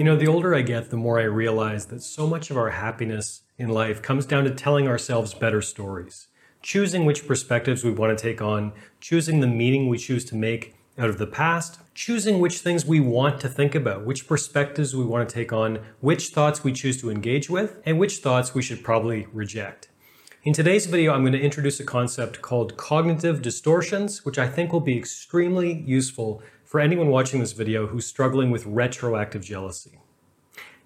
You know, the older I get, the more I realize that so much of our happiness in life comes down to telling ourselves better stories, choosing which perspectives we want to take on, choosing the meaning we choose to make out of the past, choosing which things we want to think about, which perspectives we want to take on, which thoughts we choose to engage with, and which thoughts we should probably reject. In today's video, I'm going to introduce a concept called cognitive distortions, which I think will be extremely useful for anyone watching this video who's struggling with retroactive jealousy.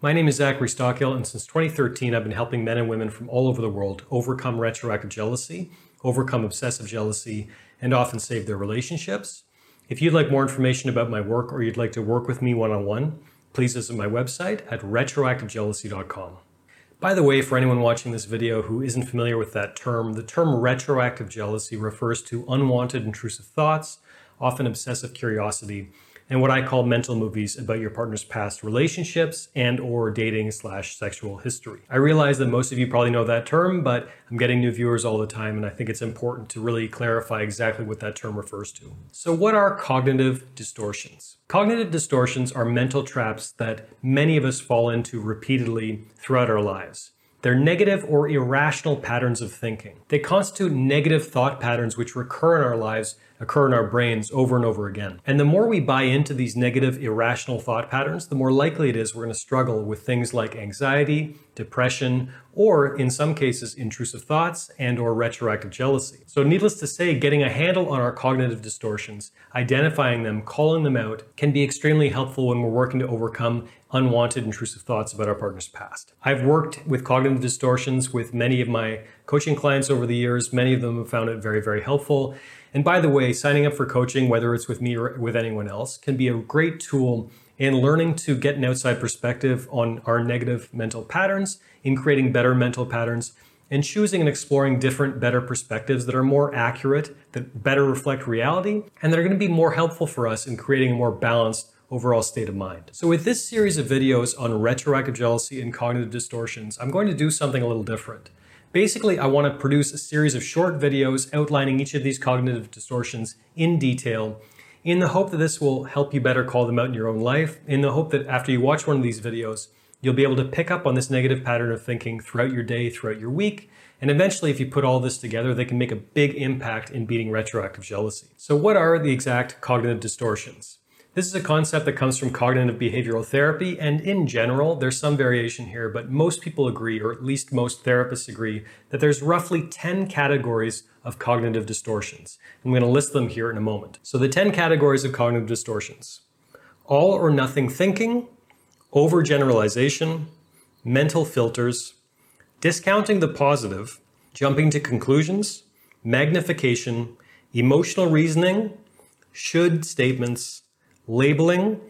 My name is Zachary Stockill, and since 2013, I've been helping men and women from all over the world overcome retroactive jealousy, overcome obsessive jealousy, and often save their relationships. If you'd like more information about my work or you'd like to work with me one on one, please visit my website at retroactivejealousy.com. By the way, for anyone watching this video who isn't familiar with that term, the term retroactive jealousy refers to unwanted intrusive thoughts, often obsessive curiosity, and what I call mental movies about your partner's past relationships and or dating slash sexual history. I realize that most of you probably know that term, but I'm getting new viewers all the time, and I think it's important to really clarify exactly what that term refers to. So what are cognitive distortions? Cognitive distortions are mental traps that many of us fall into repeatedly throughout our lives. They're negative or irrational patterns of thinking. They constitute negative thought patterns which recur in our lives occur in our brains over and over again. And the more we buy into these negative, irrational thought patterns, the more likely it is we're going to struggle with things like anxiety, depression, or in some cases, intrusive thoughts and or retroactive jealousy. So needless to say, getting a handle on our cognitive distortions, identifying them, calling them out, can be extremely helpful when we're working to overcome unwanted intrusive thoughts about our partner's past. I've worked with cognitive distortions with many of my coaching clients over the years. Many of them have found it very, very helpful. And by the way, signing up for coaching, whether it's with me or with anyone else, can be a great tool in learning to get an outside perspective on our negative mental patterns, in creating better mental patterns, and choosing and exploring different, better perspectives that are more accurate, that better reflect reality, and that are going to be more helpful for us in creating a more balanced overall state of mind. So, with this series of videos on retroactive jealousy and cognitive distortions, I'm going to do something a little different. Basically, I want to produce a series of short videos outlining each of these cognitive distortions in detail in the hope that this will help you better call them out in your own life, in the hope that after you watch one of these videos, you'll be able to pick up on this negative pattern of thinking throughout your day, throughout your week, and eventually, if you put all this together, they can make a big impact in beating retroactive jealousy. So, what are the exact cognitive distortions? This is a concept that comes from cognitive behavioral therapy, and in general, there's some variation here, but most people agree, or at least most therapists agree, that there's roughly 10 categories of cognitive distortions. I'm going to list them here in a moment. So, the 10 categories of cognitive distortions all or nothing thinking, overgeneralization, mental filters, discounting the positive, jumping to conclusions, magnification, emotional reasoning, should statements, labeling,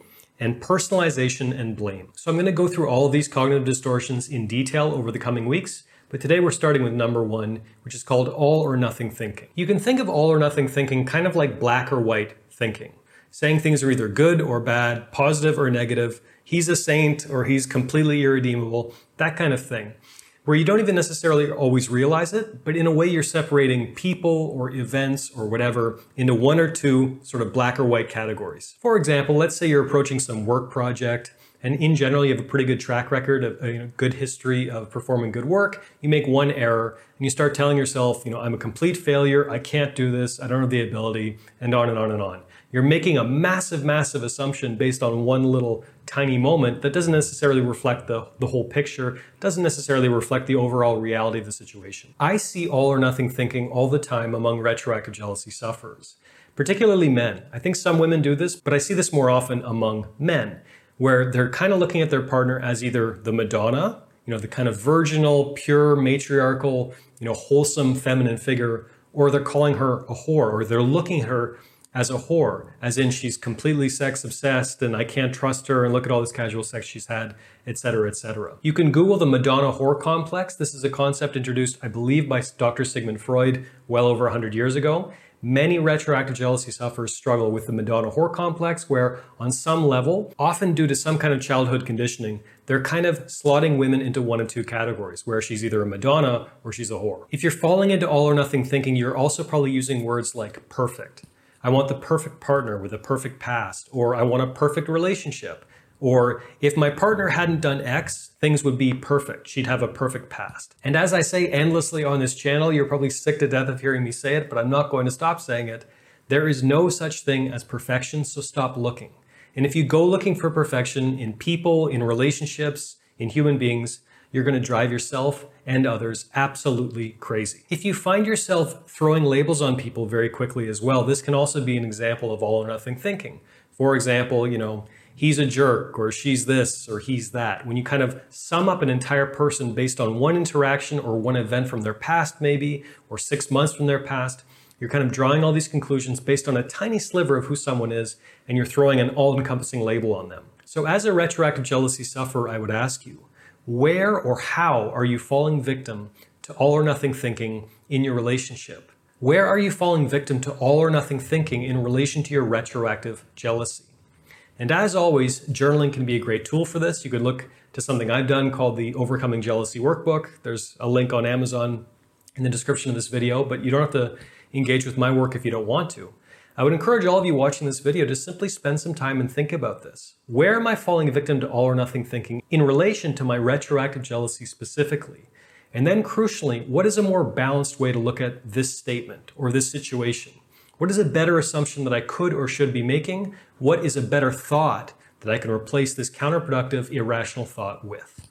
and personalization and blame. So I'm going to go through all of these cognitive distortions in detail over the coming weeks. But today we're starting with number one, which is called all or nothing thinking. You can think of all or nothing thinking kind of like black or white thinking, saying things are either good or bad, positive or negative, he's a saint or he's completely irredeemable, that kind of thing where you don't even necessarily always realize it, but in a way you're separating people or events or whatever into one or two sort of black or white categories. For example, let's say you're approaching some work project and in general you have a pretty good track record of a you know, good history of performing good work. You make one error and you start telling yourself you know i'm a complete failure. I can't do this. I don't have the ability and on and on and on you're making a massive, massive assumption based on one little tiny moment that doesn't necessarily reflect the, the whole picture, doesn't necessarily reflect the overall reality of the situation. I see all or nothing thinking all the time among retroactive jealousy sufferers, particularly men. I think some women do this, but I see this more often among men, where they're kind of looking at their partner as either the Madonna, you know, the kind of virginal, pure, matriarchal, you know, wholesome feminine figure, or they're calling her a whore, or they're looking at her as a whore, as in she's completely sex obsessed and I can't trust her and look at all this casual sex she's had, etc., etc. You can Google the Madonna whore complex. This is a concept introduced, I believe, by Dr. Sigmund Freud well over 100 years ago. Many retroactive jealousy sufferers struggle with the Madonna whore complex, where, on some level, often due to some kind of childhood conditioning, they're kind of slotting women into one of two categories, where she's either a Madonna or she's a whore. If you're falling into all or nothing thinking, you're also probably using words like perfect I want the perfect partner with a perfect past, or I want a perfect relationship. Or if my partner hadn't done X, things would be perfect. She'd have a perfect past. And as I say endlessly on this channel, you're probably sick to death of hearing me say it, but I'm not going to stop saying it. There is no such thing as perfection, so stop looking. And if you go looking for perfection in people, in relationships, in human beings, you're going to drive yourself and others absolutely crazy. If you find yourself throwing labels on people very quickly as well, this can also be an example of all or nothing thinking. For example, you know, he's a jerk or she's this or he's that. When you kind of sum up an entire person based on one interaction or one event from their past, maybe, or six months from their past, you're kind of drawing all these conclusions based on a tiny sliver of who someone is, and you're throwing an all encompassing label on them. So, as a retroactive jealousy sufferer, I would ask you, where or how are you falling victim to all or nothing thinking in your relationship? Where are you falling victim to all or nothing thinking in relation to your retroactive jealousy? And as always, journaling can be a great tool for this. You could look to something I've done called the Overcoming Jealousy Workbook. There's a link on Amazon in the description of this video, but you don't have to engage with my work if you don't want to. I would encourage all of you watching this video to simply spend some time and think about this. Where am I falling victim to all or nothing thinking in relation to my retroactive jealousy specifically? And then, crucially, what is a more balanced way to look at this statement or this situation? What is a better assumption that I could or should be making? What is a better thought that I can replace this counterproductive, irrational thought with?